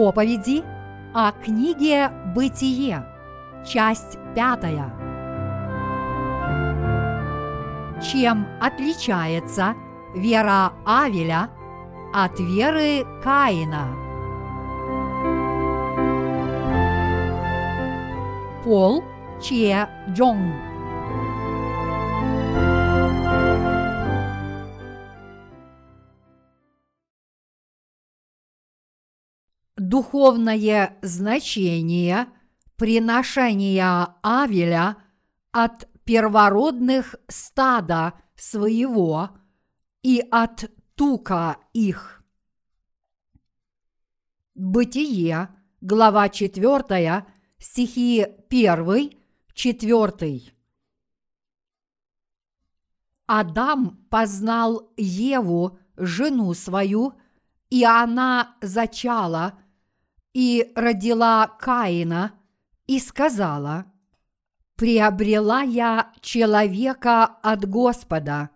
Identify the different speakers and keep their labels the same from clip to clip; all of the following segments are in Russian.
Speaker 1: проповеди о книге «Бытие», часть пятая. Чем отличается вера Авеля от веры Каина? Пол Че Джонг духовное значение приношения Авеля от первородных стада своего и от тука их. Бытие, глава 4, стихи 1, 4. Адам познал Еву, жену свою, и она зачала – и родила Каина и сказала, «Приобрела я человека от Господа,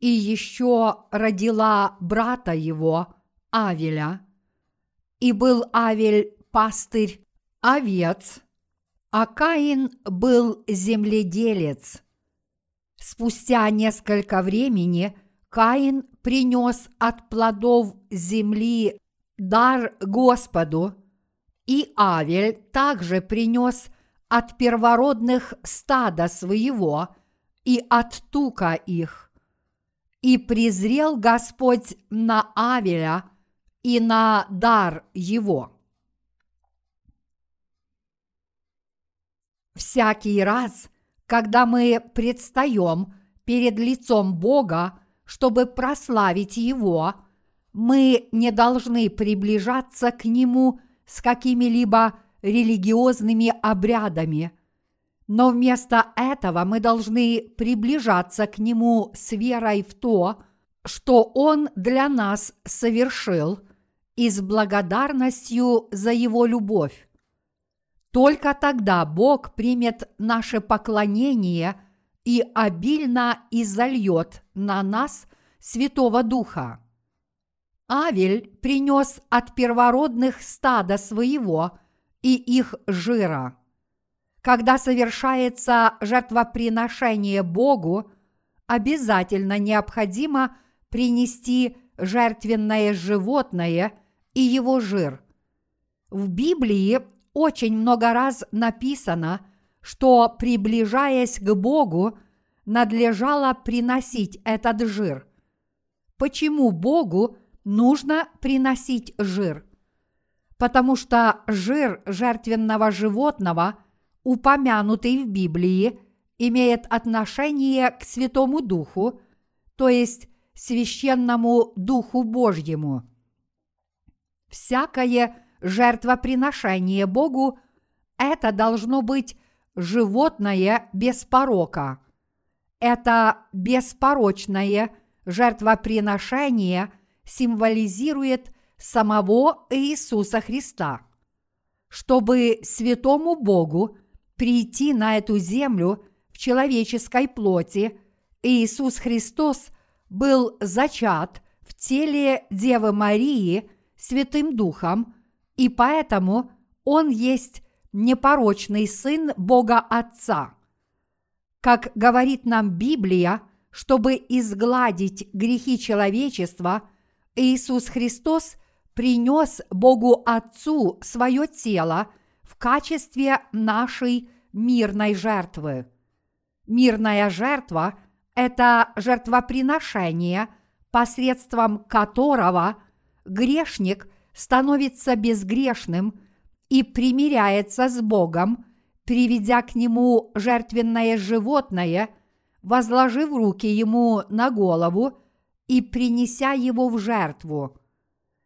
Speaker 1: и еще родила брата его, Авеля. И был Авель пастырь овец, а Каин был земледелец. Спустя несколько времени Каин принес от плодов земли дар Господу, и Авель также принес от первородных стада своего и от тука их. И презрел Господь на Авеля и на дар его. Всякий раз, когда мы предстаем перед лицом Бога, чтобы прославить Его – мы не должны приближаться к Нему с какими-либо религиозными обрядами, но вместо этого мы должны приближаться к Нему с верой в то, что Он для нас совершил, и с благодарностью за Его любовь. Только тогда Бог примет наше поклонение и обильно изольет на нас Святого Духа. Авель принес от первородных стада своего и их жира. Когда совершается жертвоприношение Богу, обязательно необходимо принести жертвенное животное и его жир. В Библии очень много раз написано, что, приближаясь к Богу, надлежало приносить этот жир. Почему Богу нужно приносить жир, потому что жир жертвенного животного, упомянутый в Библии, имеет отношение к Святому Духу, то есть священному Духу Божьему. Всякое жертвоприношение Богу – это должно быть животное без порока. Это беспорочное жертвоприношение – символизирует самого Иисуса Христа. Чтобы святому Богу прийти на эту землю в человеческой плоти, Иисус Христос был зачат в теле Девы Марии Святым Духом, и поэтому Он есть непорочный Сын Бога Отца. Как говорит нам Библия, чтобы изгладить грехи человечества – Иисус Христос принес Богу Отцу свое тело в качестве нашей мирной жертвы. Мирная жертва – это жертвоприношение, посредством которого грешник становится безгрешным и примиряется с Богом, приведя к нему жертвенное животное, возложив руки ему на голову – и принеся его в жертву.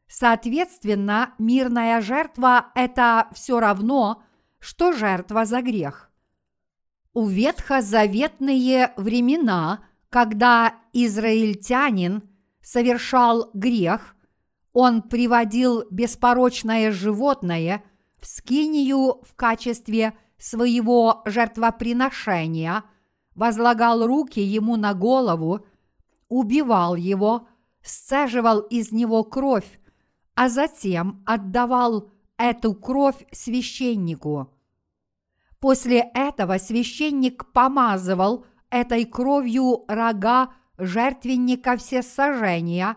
Speaker 1: Соответственно, мирная жертва – это все равно, что жертва за грех. У ветхозаветные времена, когда израильтянин совершал грех, он приводил беспорочное животное в скинию в качестве своего жертвоприношения, возлагал руки ему на голову – убивал его, сцеживал из него кровь, а затем отдавал эту кровь священнику. После этого священник помазывал этой кровью рога жертвенника всесожжения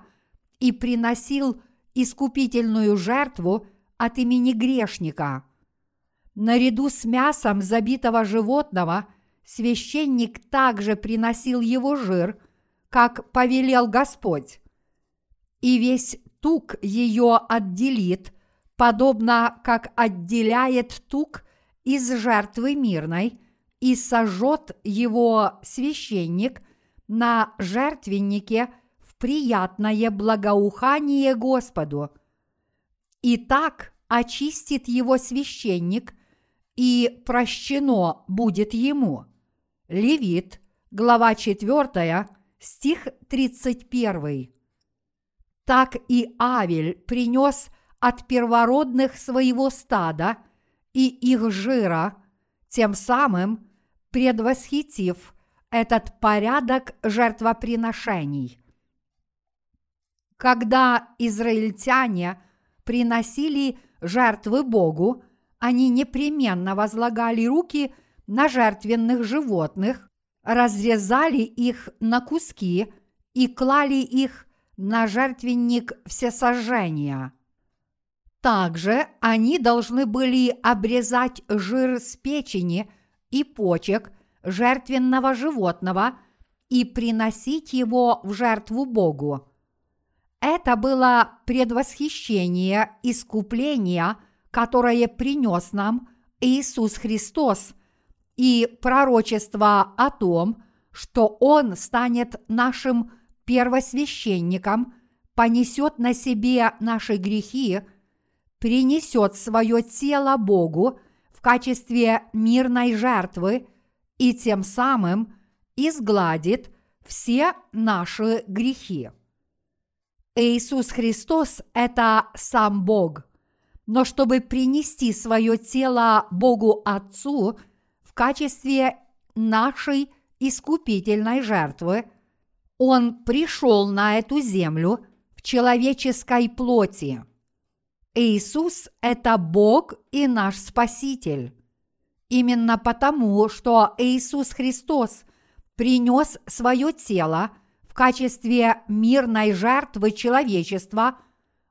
Speaker 1: и приносил искупительную жертву от имени грешника. Наряду с мясом забитого животного священник также приносил его жир, как повелел Господь. И весь тук ее отделит, подобно как отделяет тук из жертвы мирной, и сожжет его священник на жертвеннике в приятное благоухание Господу. И так очистит его священник и прощено будет ему. Левит, глава 4, стих 31. Так и Авель принес от первородных своего стада и их жира, тем самым предвосхитив этот порядок жертвоприношений. Когда израильтяне приносили жертвы Богу, они непременно возлагали руки на жертвенных животных, разрезали их на куски и клали их на жертвенник всесожжения. Также они должны были обрезать жир с печени и почек жертвенного животного и приносить его в жертву Богу. Это было предвосхищение искупления – которое принес нам Иисус Христос, и пророчество о том, что Он станет нашим первосвященником, понесет на себе наши грехи, принесет свое тело Богу в качестве мирной жертвы и тем самым изгладит все наши грехи. Иисус Христос – это сам Бог но чтобы принести свое тело Богу Отцу качестве нашей искупительной жертвы, Он пришел на эту землю в человеческой плоти. Иисус – это Бог и наш Спаситель. Именно потому, что Иисус Христос принес свое тело в качестве мирной жертвы человечества –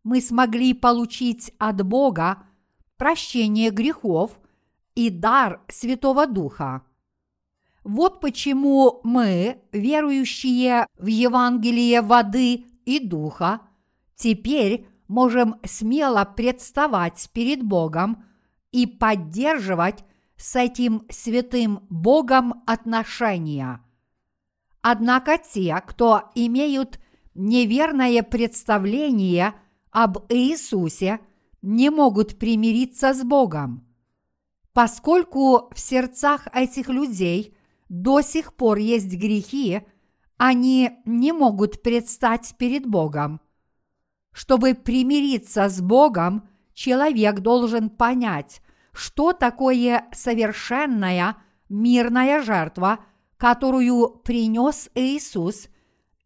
Speaker 1: мы смогли получить от Бога прощение грехов и дар Святого Духа. Вот почему мы, верующие в Евангелие воды и духа, теперь можем смело представать перед Богом и поддерживать с этим святым Богом отношения. Однако те, кто имеют неверное представление – об Иисусе не могут примириться с Богом. Поскольку в сердцах этих людей до сих пор есть грехи, они не могут предстать перед Богом. Чтобы примириться с Богом, человек должен понять, что такое совершенная мирная жертва, которую принес Иисус,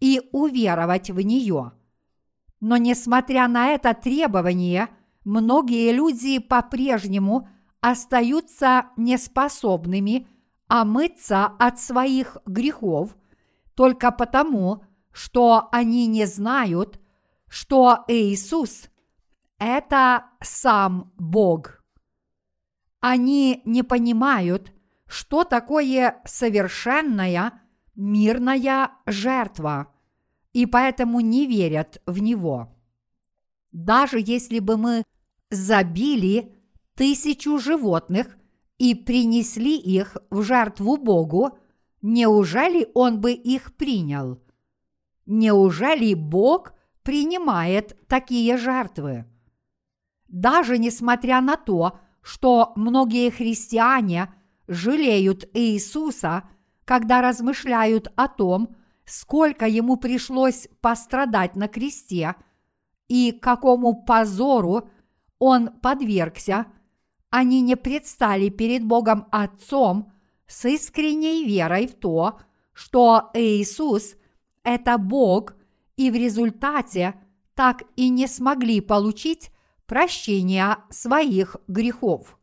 Speaker 1: и уверовать в нее – но несмотря на это требование, многие люди по-прежнему остаются неспособными омыться от своих грехов только потому, что они не знают, что Иисус – это сам Бог. Они не понимают, что такое совершенная мирная жертва – и поэтому не верят в него. Даже если бы мы забили тысячу животных и принесли их в жертву Богу, неужели Он бы их принял? Неужели Бог принимает такие жертвы? Даже несмотря на то, что многие христиане жалеют Иисуса, когда размышляют о том, сколько ему пришлось пострадать на кресте и какому позору он подвергся, они не предстали перед Богом Отцом с искренней верой в то, что Иисус – это Бог, и в результате так и не смогли получить прощения своих грехов.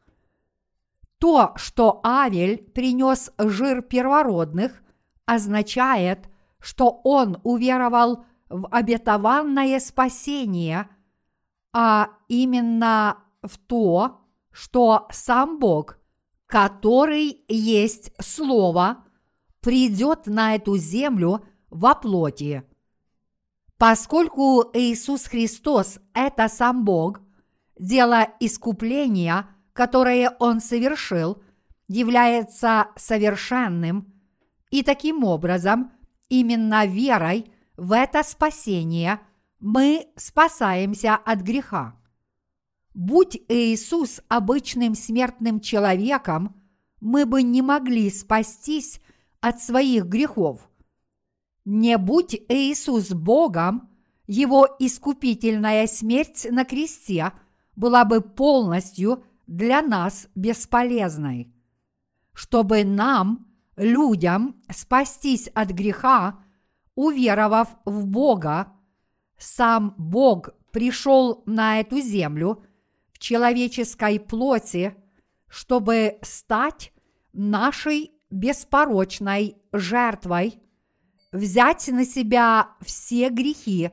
Speaker 1: То, что Авель принес жир первородных, означает, что он уверовал в обетованное спасение, а именно в то, что сам Бог, который есть Слово, придет на эту землю во плоти. Поскольку Иисус Христос – это сам Бог, дело искупления, которое Он совершил, является совершенным, и таким образом именно верой в это спасение мы спасаемся от греха. Будь Иисус обычным смертным человеком, мы бы не могли спастись от своих грехов. Не будь Иисус Богом, его искупительная смерть на кресте была бы полностью для нас бесполезной. Чтобы нам, людям, спастись от греха, уверовав в Бога, сам Бог пришел на эту землю в человеческой плоти, чтобы стать нашей беспорочной жертвой, взять на себя все грехи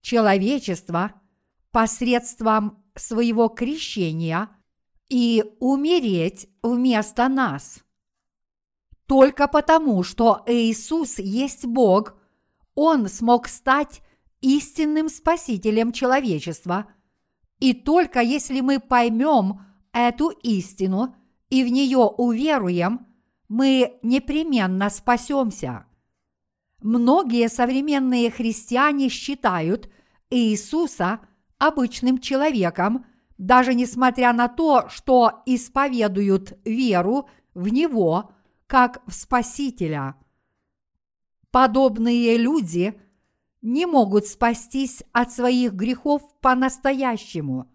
Speaker 1: человечества посредством своего крещения и умереть вместо нас. Только потому, что Иисус есть Бог, Он смог стать истинным Спасителем человечества. И только если мы поймем эту истину и в нее уверуем – мы непременно спасемся. Многие современные христиане считают Иисуса обычным человеком, даже несмотря на то, что исповедуют веру в Него как в Спасителя. Подобные люди не могут спастись от своих грехов по-настоящему.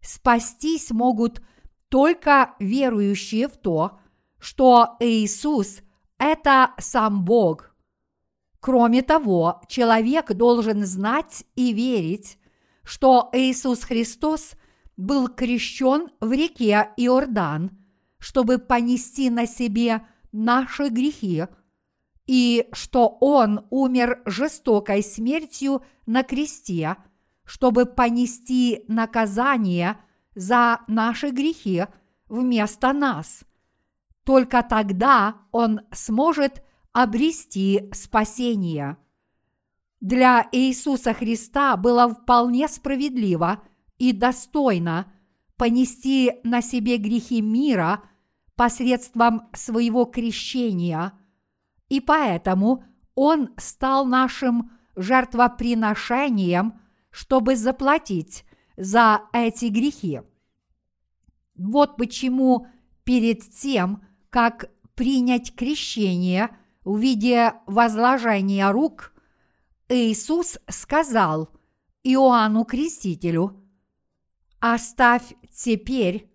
Speaker 1: Спастись могут только верующие в то, что Иисус – это сам Бог. Кроме того, человек должен знать и верить, что Иисус Христос был крещен в реке Иордан, чтобы понести на себе наши грехи, и что Он умер жестокой смертью на кресте, чтобы понести наказание за наши грехи вместо нас. Только тогда он сможет обрести спасение. Для Иисуса Христа было вполне справедливо и достойно понести на себе грехи мира посредством своего крещения, и поэтому Он стал нашим жертвоприношением, чтобы заплатить за эти грехи. Вот почему перед тем, как принять крещение в виде возложения рук, Иисус сказал Иоанну Крестителю, «Оставь теперь,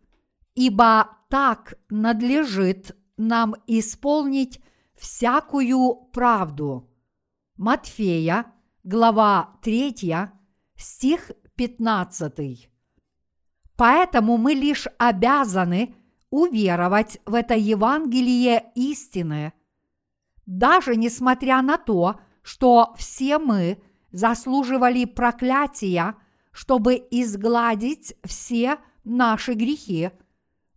Speaker 1: ибо так надлежит нам исполнить всякую правду». Матфея, глава 3, стих 15. Поэтому мы лишь обязаны – уверовать в это Евангелие истины. Даже несмотря на то, что все мы заслуживали проклятия, чтобы изгладить все наши грехи,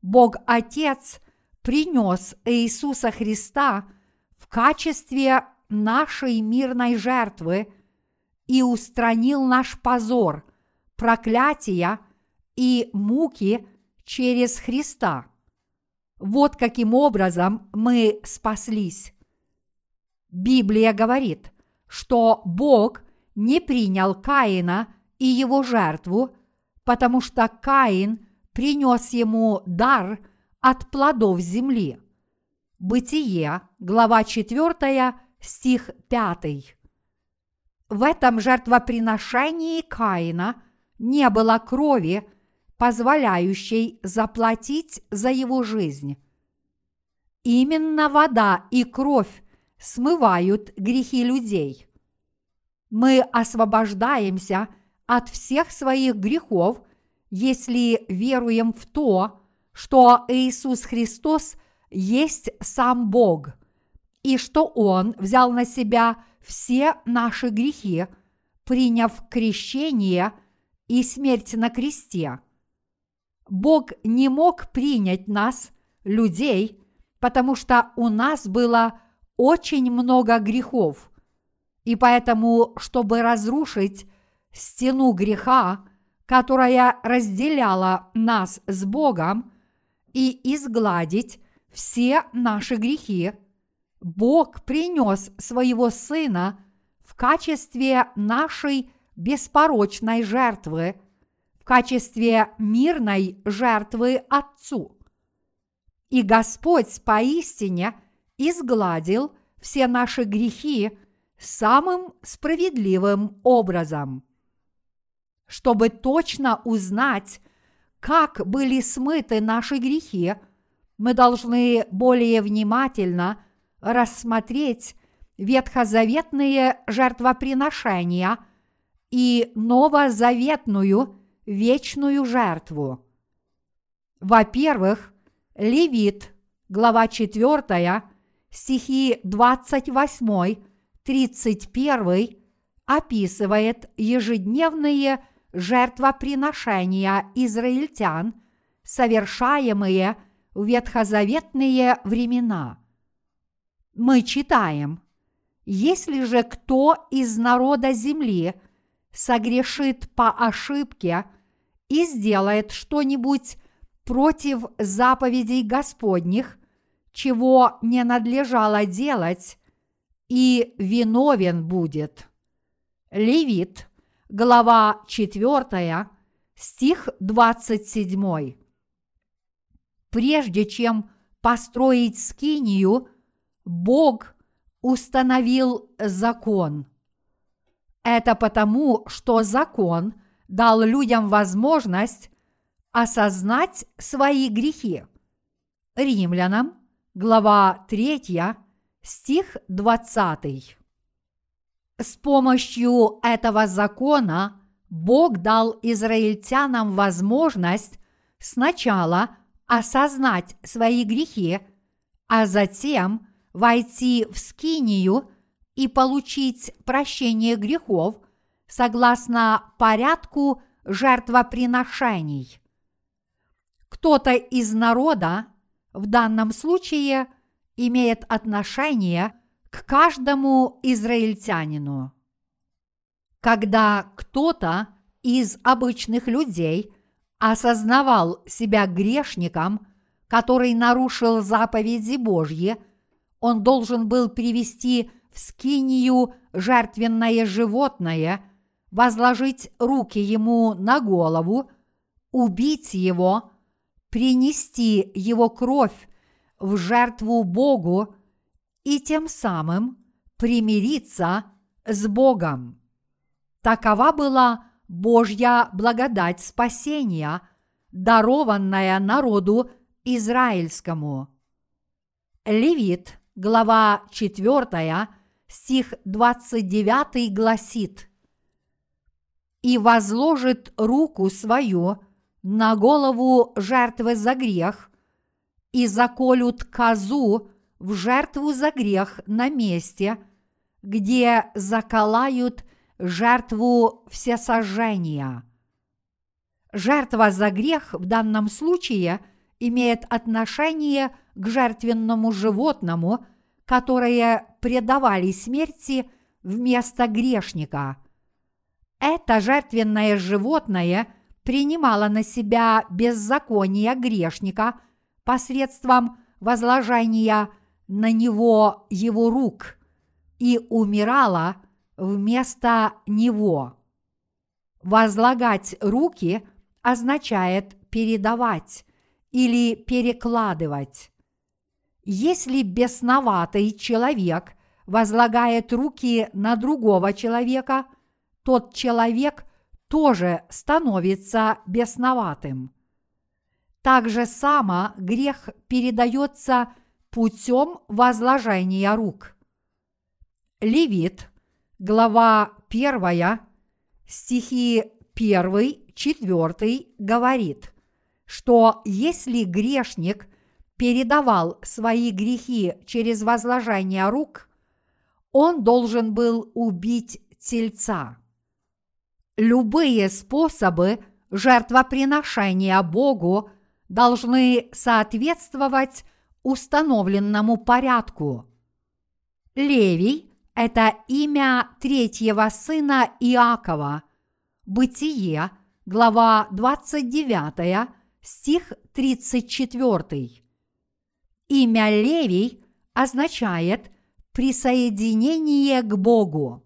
Speaker 1: Бог Отец принес Иисуса Христа в качестве нашей мирной жертвы и устранил наш позор, проклятия и муки через Христа – вот каким образом мы спаслись. Библия говорит, что Бог не принял Каина и его жертву, потому что Каин принес ему дар от плодов земли. Бытие, глава 4, стих 5. В этом жертвоприношении Каина не было крови, позволяющей заплатить за его жизнь. Именно вода и кровь смывают грехи людей. Мы освобождаемся от всех своих грехов, если веруем в то, что Иисус Христос есть сам Бог, и что Он взял на себя все наши грехи, приняв крещение и смерть на кресте. Бог не мог принять нас, людей, потому что у нас было очень много грехов. И поэтому, чтобы разрушить стену греха, которая разделяла нас с Богом, и изгладить все наши грехи, Бог принес своего Сына в качестве нашей беспорочной жертвы, в качестве мирной жертвы Отцу. И Господь поистине изгладил все наши грехи самым справедливым образом. Чтобы точно узнать, как были смыты наши грехи, мы должны более внимательно рассмотреть ветхозаветные жертвоприношения и новозаветную вечную жертву. Во-первых, Левит, глава 4, стихи 28 31 описывает ежедневные жертвоприношения израильтян, совершаемые в ветхозаветные времена. Мы читаем, «Если же кто из народа земли согрешит по ошибке и сделает что-нибудь против заповедей Господних, чего не надлежало делать, и виновен будет. Левит, глава 4, стих 27. Прежде чем построить скинию, Бог установил закон. Это потому, что закон дал людям возможность осознать свои грехи. Римлянам, глава 3, стих 20. С помощью этого закона Бог дал израильтянам возможность сначала осознать свои грехи, а затем войти в скинию и получить прощение грехов согласно порядку жертвоприношений. Кто-то из народа, в данном случае имеет отношение к каждому израильтянину. Когда кто-то из обычных людей осознавал себя грешником, который нарушил заповеди Божьи, он должен был привести в скинию жертвенное животное, возложить руки ему на голову, убить его, принести его кровь в жертву Богу и тем самым примириться с Богом. Такова была Божья благодать спасения, дарованная народу израильскому. Левит, глава 4, стих 29 гласит «И возложит руку свою на голову жертвы за грех и заколют козу в жертву за грех на месте, где заколают жертву всесожжения. Жертва за грех в данном случае имеет отношение к жертвенному животному, которое предавали смерти вместо грешника. Это жертвенное животное принимало на себя беззаконие грешника – посредством возложения на него его рук и умирала вместо него. Возлагать руки означает передавать или перекладывать. Если бесноватый человек возлагает руки на другого человека, тот человек тоже становится бесноватым. Так же само грех передается путем возложения рук. Левит, глава 1, стихи 1, 4 говорит, что если грешник передавал свои грехи через возложение рук, он должен был убить тельца. Любые способы жертвоприношения Богу должны соответствовать установленному порядку. Левий – это имя третьего сына Иакова. Бытие, глава 29, стих 34. Имя Левий означает присоединение к Богу.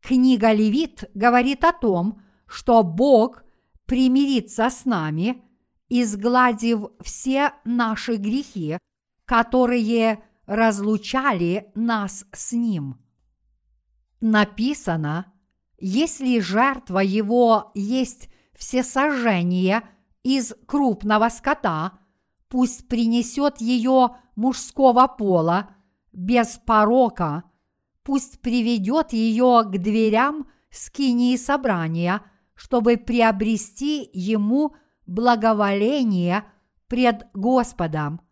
Speaker 1: Книга Левит говорит о том, что Бог примирится с нами, изгладив все наши грехи, которые разлучали нас с Ним. Написано, если жертва его есть всесожжение из крупного скота, пусть принесет ее мужского пола без порока, пусть приведет ее к дверям скинии собрания, чтобы приобрести ему благоволение пред Господом.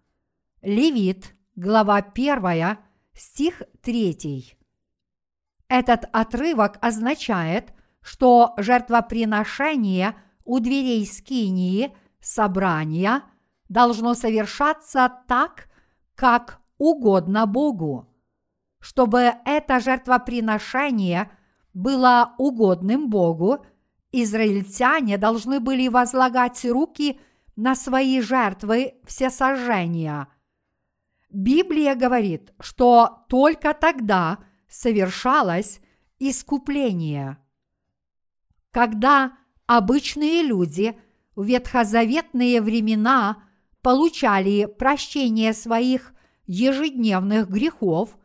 Speaker 1: Левит, глава 1, стих 3. Этот отрывок означает, что жертвоприношение у дверей скинии собрания должно совершаться так, как угодно Богу. Чтобы это жертвоприношение было угодным Богу, израильтяне должны были возлагать руки на свои жертвы всесожжения. Библия говорит, что только тогда совершалось искупление. Когда обычные люди в ветхозаветные времена получали прощение своих ежедневных грехов,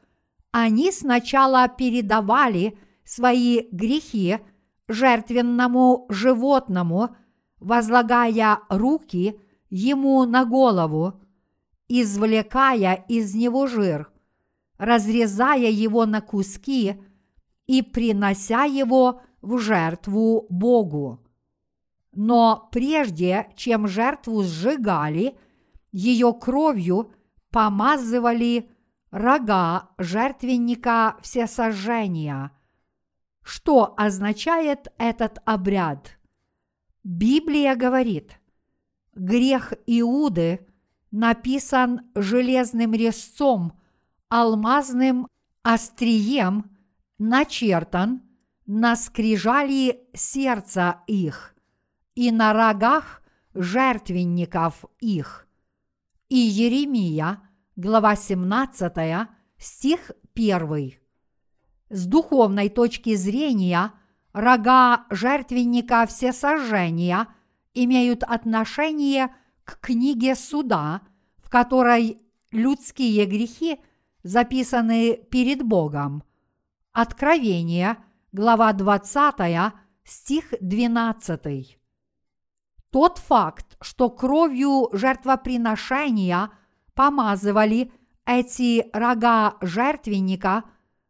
Speaker 1: они сначала передавали свои грехи жертвенному животному, возлагая руки ему на голову, извлекая из него жир, разрезая его на куски и принося его в жертву Богу. Но прежде чем жертву сжигали, ее кровью помазывали рога жертвенника всесожжения. Что означает этот обряд? Библия говорит, грех Иуды написан железным резцом, алмазным острием, начертан на скрижали сердца их и на рогах жертвенников их. И Еремия, глава 17, стих 1. С духовной точки зрения рога жертвенника всесожжения имеют отношение к книге суда, в которой людские грехи записаны перед Богом. Откровение, глава 20, стих 12. Тот факт, что кровью жертвоприношения помазывали эти рога жертвенника,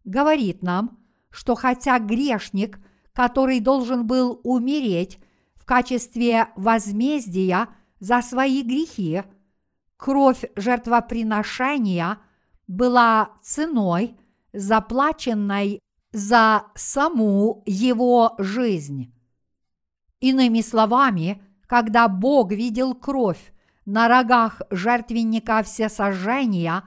Speaker 1: говорит нам, что хотя грешник, который должен был умереть в качестве возмездия за свои грехи, кровь жертвоприношения была ценой, заплаченной за саму его жизнь. Иными словами, когда Бог видел кровь на рогах жертвенника всесожжения,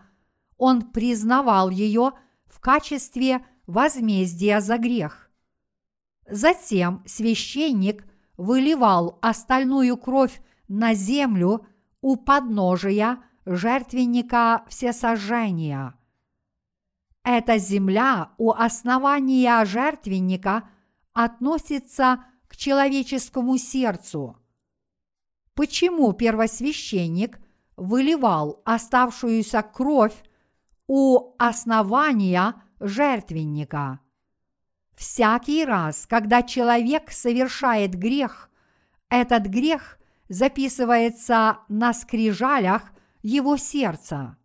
Speaker 1: Он признавал ее в качестве возмездия за грех. Затем священник выливал остальную кровь на землю у подножия жертвенника всесожжения. Эта земля у основания жертвенника относится к человеческому сердцу – почему первосвященник выливал оставшуюся кровь у основания жертвенника. Всякий раз, когда человек совершает грех, этот грех записывается на скрижалях его сердца.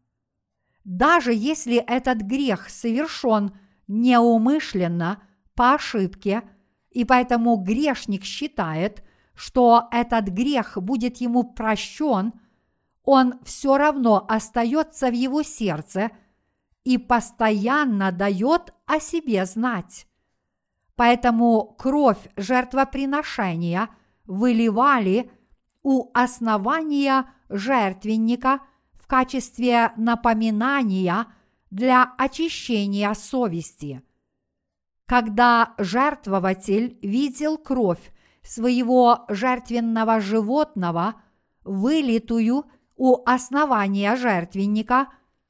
Speaker 1: Даже если этот грех совершен неумышленно, по ошибке и поэтому грешник считает, что этот грех будет ему прощен, он все равно остается в его сердце и постоянно дает о себе знать. Поэтому кровь жертвоприношения выливали у основания жертвенника в качестве напоминания для очищения совести. Когда жертвователь видел кровь своего жертвенного животного, вылитую у основания жертвенника,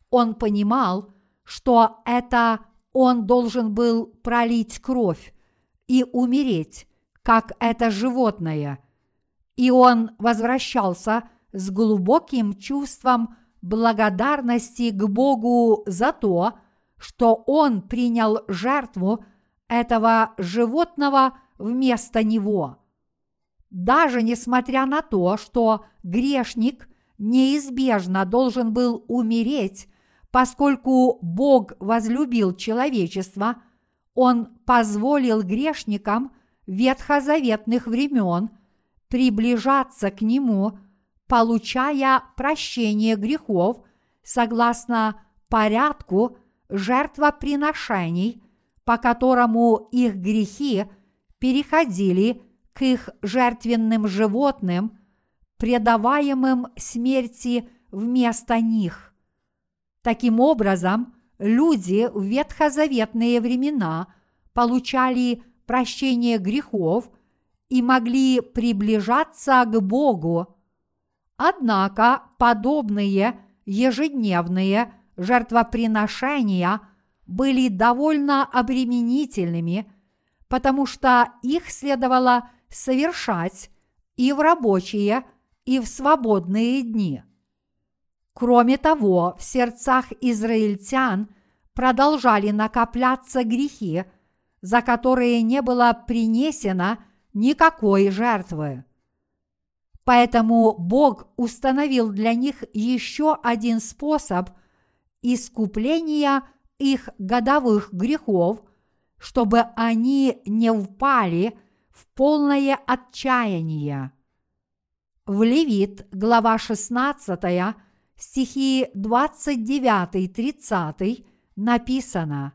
Speaker 1: он понимал, что это он должен был пролить кровь и умереть, как это животное. И он возвращался с глубоким чувством благодарности к Богу за то, что он принял жертву этого животного вместо него. Даже несмотря на то, что грешник неизбежно должен был умереть, поскольку Бог возлюбил человечество, Он позволил грешникам ветхозаветных времен приближаться к Нему, получая прощение грехов согласно порядку жертвоприношений – по которому их грехи переходили к их жертвенным животным, предаваемым смерти вместо них. Таким образом, люди в ветхозаветные времена получали прощение грехов и могли приближаться к Богу. Однако подобные ежедневные жертвоприношения – были довольно обременительными, потому что их следовало совершать и в рабочие, и в свободные дни. Кроме того, в сердцах израильтян продолжали накопляться грехи, за которые не было принесено никакой жертвы. Поэтому Бог установил для них еще один способ искупления – их годовых грехов, чтобы они не впали в полное отчаяние. В Левит, глава 16, стихи 29-30 написано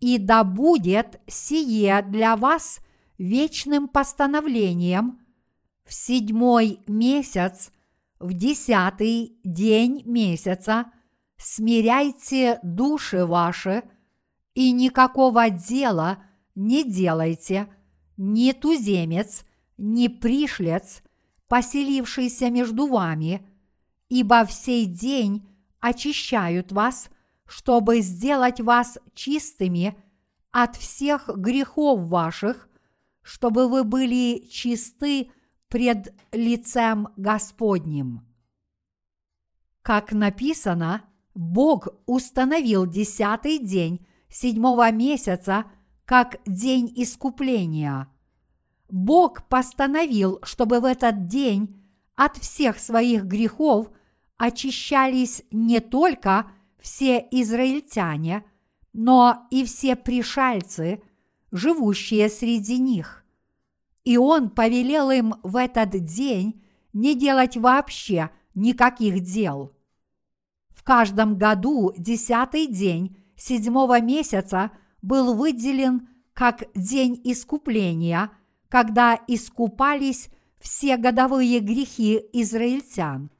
Speaker 1: «И да будет сие для вас вечным постановлением в седьмой месяц, в десятый день месяца – смиряйте души ваши и никакого дела не делайте, ни туземец, ни пришлец, поселившийся между вами, ибо в сей день очищают вас, чтобы сделать вас чистыми от всех грехов ваших, чтобы вы были чисты пред лицем Господним. Как написано – Бог установил десятый день седьмого месяца как день искупления. Бог постановил, чтобы в этот день от всех своих грехов очищались не только все израильтяне, но и все пришельцы, живущие среди них. И он повелел им в этот день не делать вообще никаких дел – каждом году десятый день седьмого месяца был выделен как день искупления, когда искупались все годовые грехи израильтян.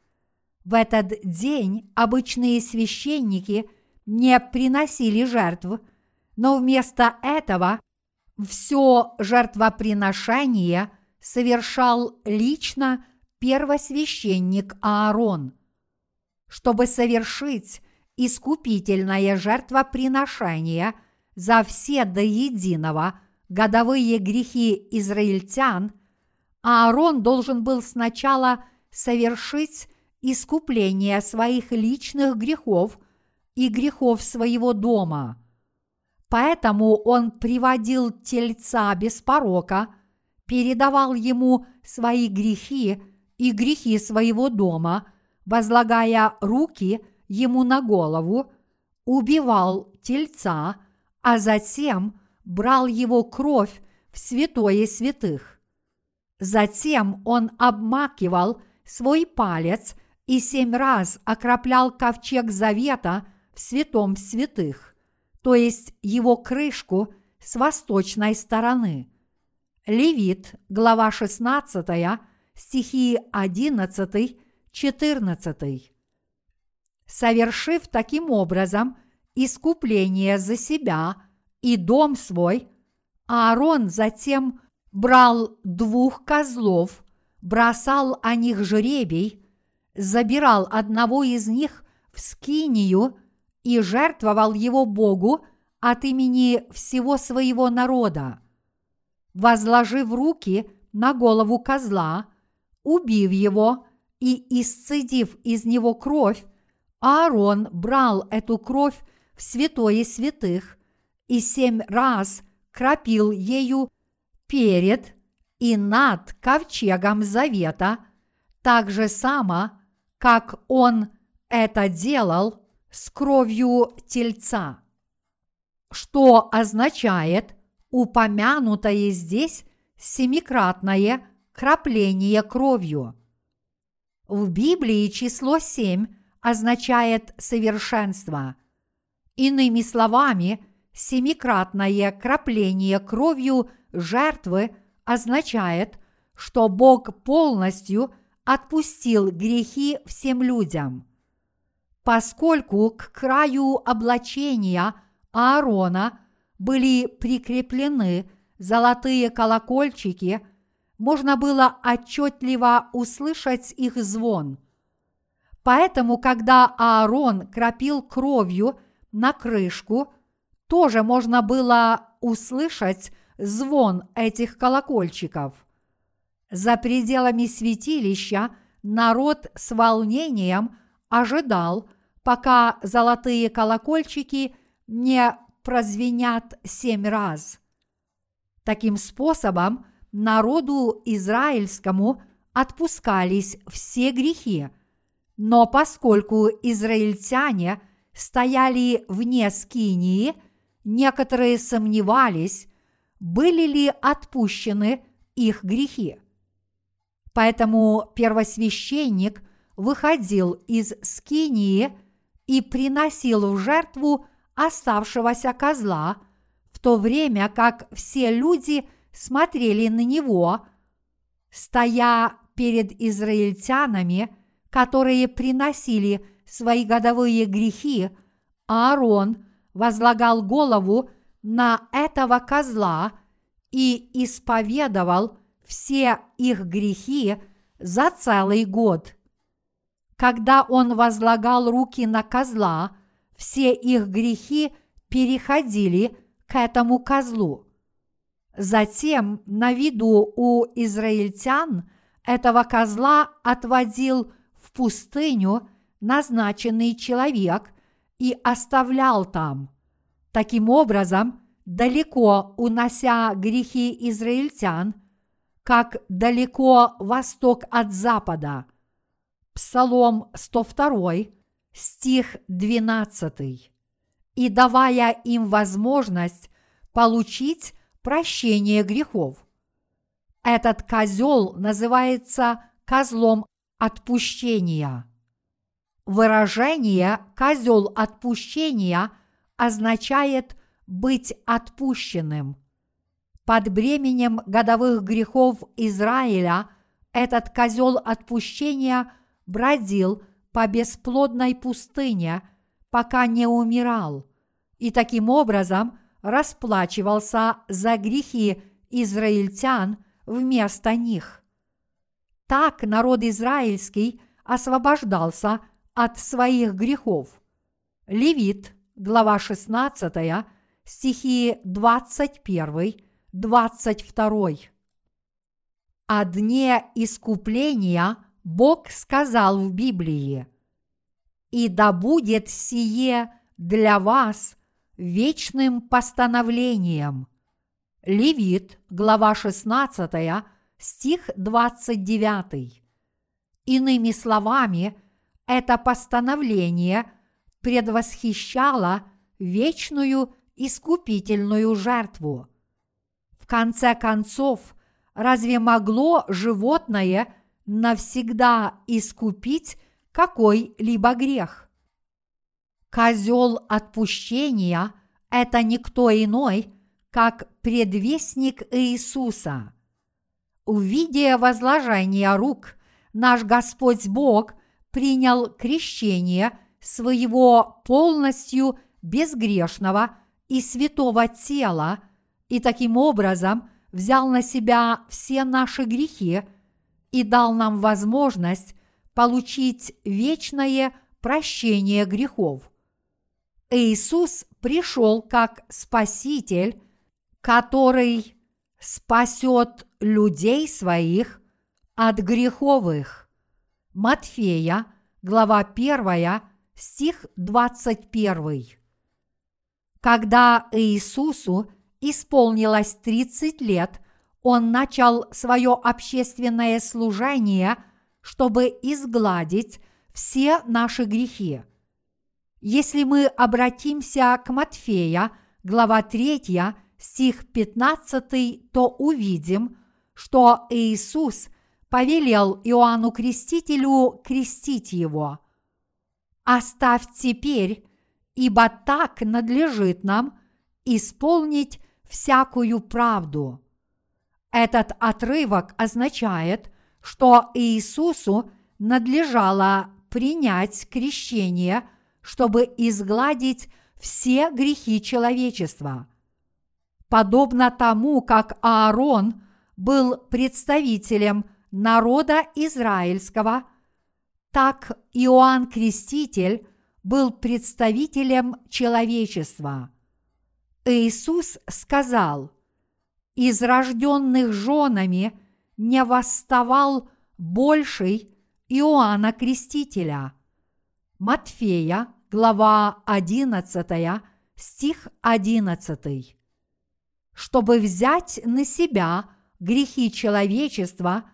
Speaker 1: В этот день обычные священники не приносили жертв, но вместо этого все жертвоприношение совершал лично первосвященник Аарон – чтобы совершить искупительное жертвоприношение за все до единого годовые грехи израильтян, Аарон должен был сначала совершить искупление своих личных грехов и грехов своего дома. Поэтому он приводил тельца без порока, передавал ему свои грехи и грехи своего дома – возлагая руки ему на голову, убивал тельца, а затем брал его кровь в святое святых. Затем он обмакивал свой палец и семь раз окроплял ковчег завета в святом святых, то есть его крышку с восточной стороны. Левит, глава 16, стихи 11, 14. Совершив таким образом искупление за себя и дом свой, Аарон затем брал двух козлов, бросал о них жребий, забирал одного из них в скинию и жертвовал его Богу от имени всего своего народа. Возложив руки на голову козла, убив его и исцедив из него кровь, Аарон брал эту кровь в святое святых и семь раз крапил ею перед и над ковчегом завета, так же само, как он это делал с кровью тельца. Что означает – упомянутое здесь семикратное крапление кровью. В Библии число семь означает совершенство. Иными словами, семикратное крапление кровью жертвы означает, что Бог полностью отпустил грехи всем людям. Поскольку к краю облачения Аарона – были прикреплены золотые колокольчики, можно было отчетливо услышать их звон. Поэтому, когда Аарон крапил кровью на крышку, тоже можно было услышать звон этих колокольчиков. За пределами святилища народ с волнением ожидал, пока золотые колокольчики не прозвенят семь раз. Таким способом народу израильскому отпускались все грехи, но поскольку израильтяне стояли вне Скинии, некоторые сомневались, были ли отпущены их грехи. Поэтому первосвященник выходил из Скинии и приносил в жертву оставшегося козла, в то время как все люди смотрели на него, стоя перед израильтянами, которые приносили свои годовые грехи, Аарон возлагал голову на этого козла и исповедовал все их грехи за целый год. Когда он возлагал руки на козла – все их грехи переходили к этому козлу. Затем на виду у израильтян этого козла отводил в пустыню назначенный человек и оставлял там. Таким образом, далеко унося грехи израильтян, как далеко восток от запада. Псалом 102, стих 12, и давая им возможность получить прощение грехов. Этот козел называется козлом отпущения. Выражение «козел отпущения» означает быть отпущенным. Под бременем годовых грехов Израиля этот козел отпущения бродил – по бесплодной пустыне, пока не умирал, и таким образом расплачивался за грехи израильтян вместо них. Так народ израильский освобождался от своих грехов. Левит, глава 16, стихи 21, 22. О дне искупления Бог сказал в Библии, «И да будет сие для вас вечным постановлением». Левит, глава 16, стих 29. Иными словами, это постановление предвосхищало вечную искупительную жертву. В конце концов, разве могло животное навсегда искупить какой-либо грех? Козел отпущения – это никто иной, как предвестник Иисуса. Увидя возложение рук, наш Господь Бог принял крещение своего полностью безгрешного и святого тела и таким образом взял на себя все наши грехи и дал нам возможность получить вечное прощение грехов. Иисус пришел как Спаситель который спасет людей своих от греховых. Матфея, глава 1, стих 21. Когда Иисусу исполнилось 30 лет, он начал свое общественное служение, чтобы изгладить все наши грехи. Если мы обратимся к Матфея, глава 3, стих 15, то увидим, что Иисус повелел Иоанну Крестителю крестить его. «Оставь теперь, ибо так надлежит нам исполнить всякую правду». Этот отрывок означает, что Иисусу надлежало принять крещение, чтобы изгладить все грехи человечества – подобно тому, как Аарон был представителем народа израильского, так Иоанн Креститель был представителем человечества. Иисус сказал, «Из рожденных женами не восставал больший Иоанна Крестителя». Матфея, глава 11, стих 11 чтобы взять на себя грехи человечества,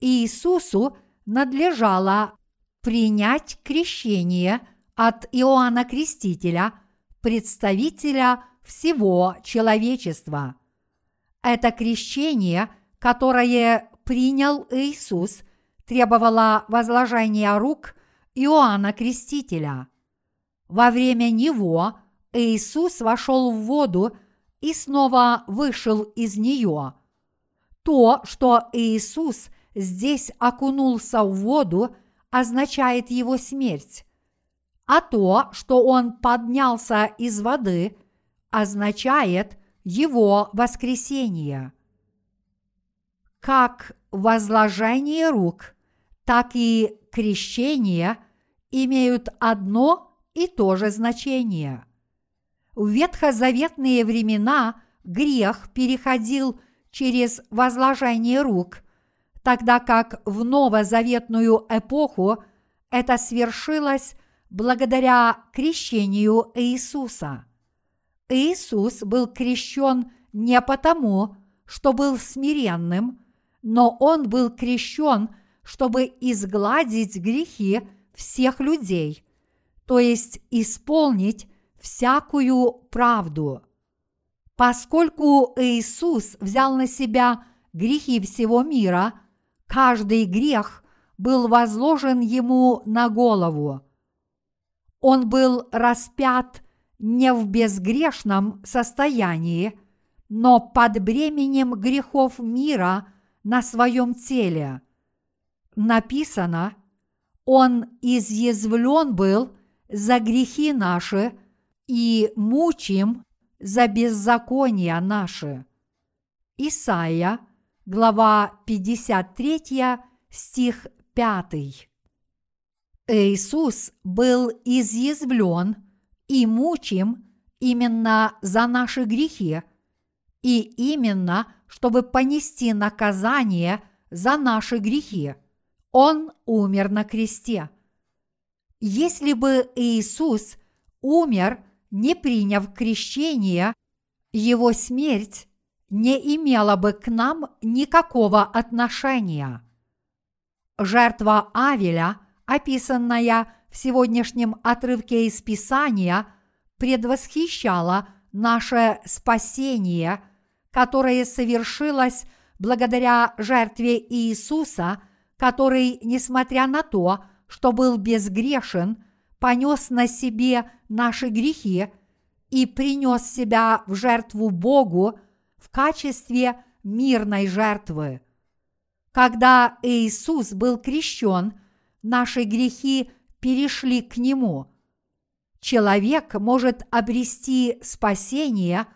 Speaker 1: Иисусу надлежало принять крещение от Иоанна Крестителя, представителя всего человечества. Это крещение, которое принял Иисус, требовало возложения рук Иоанна Крестителя. Во время него Иисус вошел в воду и снова вышел из нее. То, что Иисус здесь окунулся в воду, означает его смерть, а то, что он поднялся из воды, означает его воскресение. Как возложение рук, так и крещение имеют одно и то же значение – в ветхозаветные времена грех переходил через возложение рук, тогда как в новозаветную эпоху это свершилось благодаря крещению Иисуса. Иисус был крещен не потому, что был смиренным, но он был крещен, чтобы изгладить грехи всех людей, то есть исполнить всякую правду. Поскольку Иисус взял на себя грехи всего мира, каждый грех был возложен ему на голову. Он был распят не в безгрешном состоянии, но под бременем грехов мира на своем теле. Написано, Он изъязвлен был за грехи наши – и мучим за беззакония наши. Исайя, глава 53, стих 5. Иисус был изъязвлен и мучим именно за наши грехи, и именно, чтобы понести наказание за наши грехи. Он умер на кресте. Если бы Иисус умер – не приняв крещение, его смерть не имела бы к нам никакого отношения. Жертва Авеля, описанная в сегодняшнем отрывке из Писания, предвосхищала наше спасение, которое совершилось благодаря жертве Иисуса, который, несмотря на то, что был безгрешен, понес на себе наши грехи и принес себя в жертву Богу в качестве мирной жертвы. Когда Иисус был крещен, наши грехи перешли к Нему. Человек может обрести спасение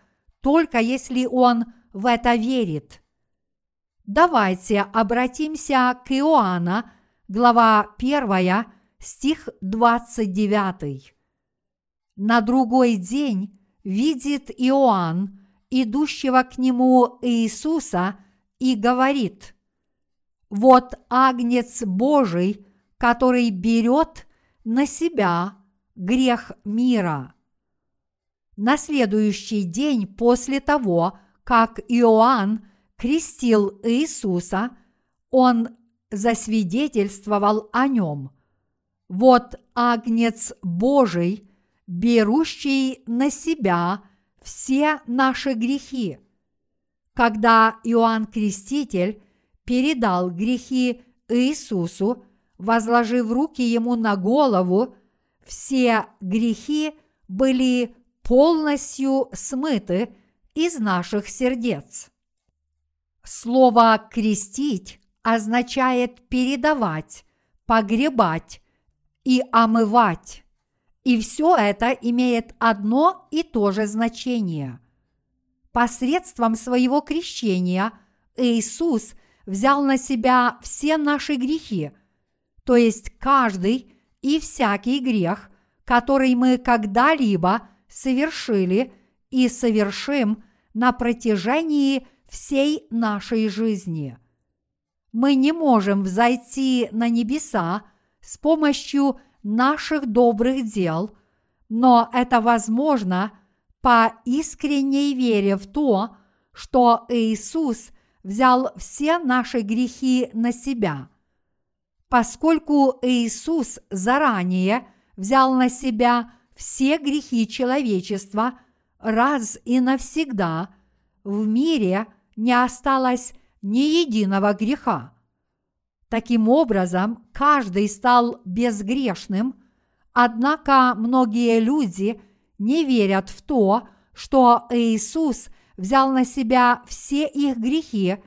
Speaker 1: только если он в это верит. Давайте обратимся к Иоанна, глава 1, стих 29. На другой день видит Иоанн, идущего к нему Иисуса, и говорит, «Вот агнец Божий, который берет на себя грех мира». На следующий день после того, как Иоанн крестил Иисуса, он засвидетельствовал о нем. Вот агнец Божий, берущий на себя все наши грехи. Когда Иоанн Креститель передал грехи Иисусу, возложив руки ему на голову, все грехи были полностью смыты из наших сердец. Слово «крестить» означает передавать, погребать и омывать. И все это имеет одно и то же значение. Посредством своего крещения Иисус взял на себя все наши грехи, то есть каждый и всякий грех, который мы когда-либо совершили и совершим на протяжении всей нашей жизни. Мы не можем взойти на небеса с помощью наших добрых дел, но это возможно по искренней вере в то, что Иисус взял все наши грехи на себя. Поскольку Иисус заранее взял на себя все грехи человечества раз и навсегда, в мире – не осталось ни единого греха. Таким образом, каждый стал безгрешным, однако многие люди не верят в то, что Иисус взял на себя все их грехи,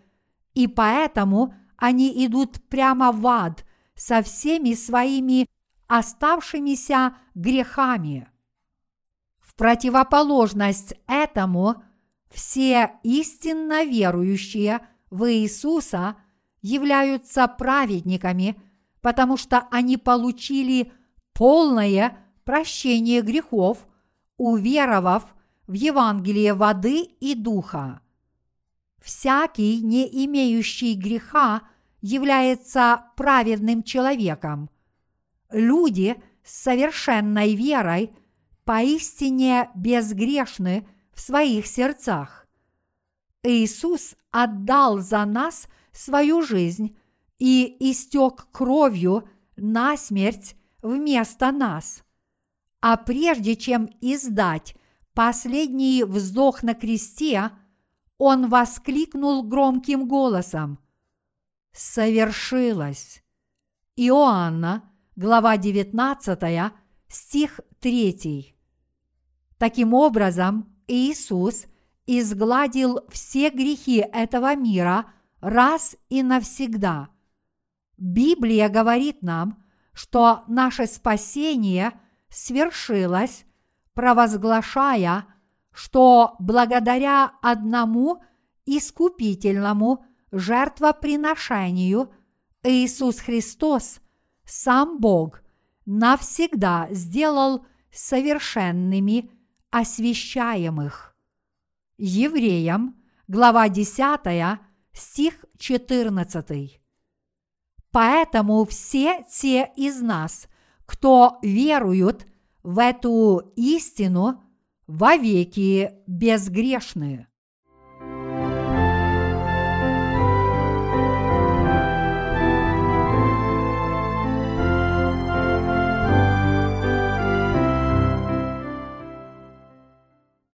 Speaker 1: и поэтому они идут прямо в ад со всеми своими оставшимися грехами. В противоположность этому – все истинно верующие в Иисуса являются праведниками, потому что они получили полное прощение грехов, уверовав в Евангелие воды и духа. Всякий, не имеющий греха, является праведным человеком. Люди с совершенной верой поистине безгрешны – в своих сердцах. Иисус отдал за нас свою жизнь и истек кровью на смерть вместо нас. А прежде чем издать последний вздох на кресте, он воскликнул громким голосом «Совершилось!» Иоанна, глава 19, стих 3. Таким образом, Иисус изгладил все грехи этого мира раз и навсегда. Библия говорит нам, что наше спасение свершилось, провозглашая, что благодаря одному искупительному жертвоприношению Иисус Христос, сам Бог, навсегда сделал совершенными освящаемых. Евреям, глава 10, стих 14. Поэтому все те из нас, кто веруют в эту истину, вовеки безгрешны.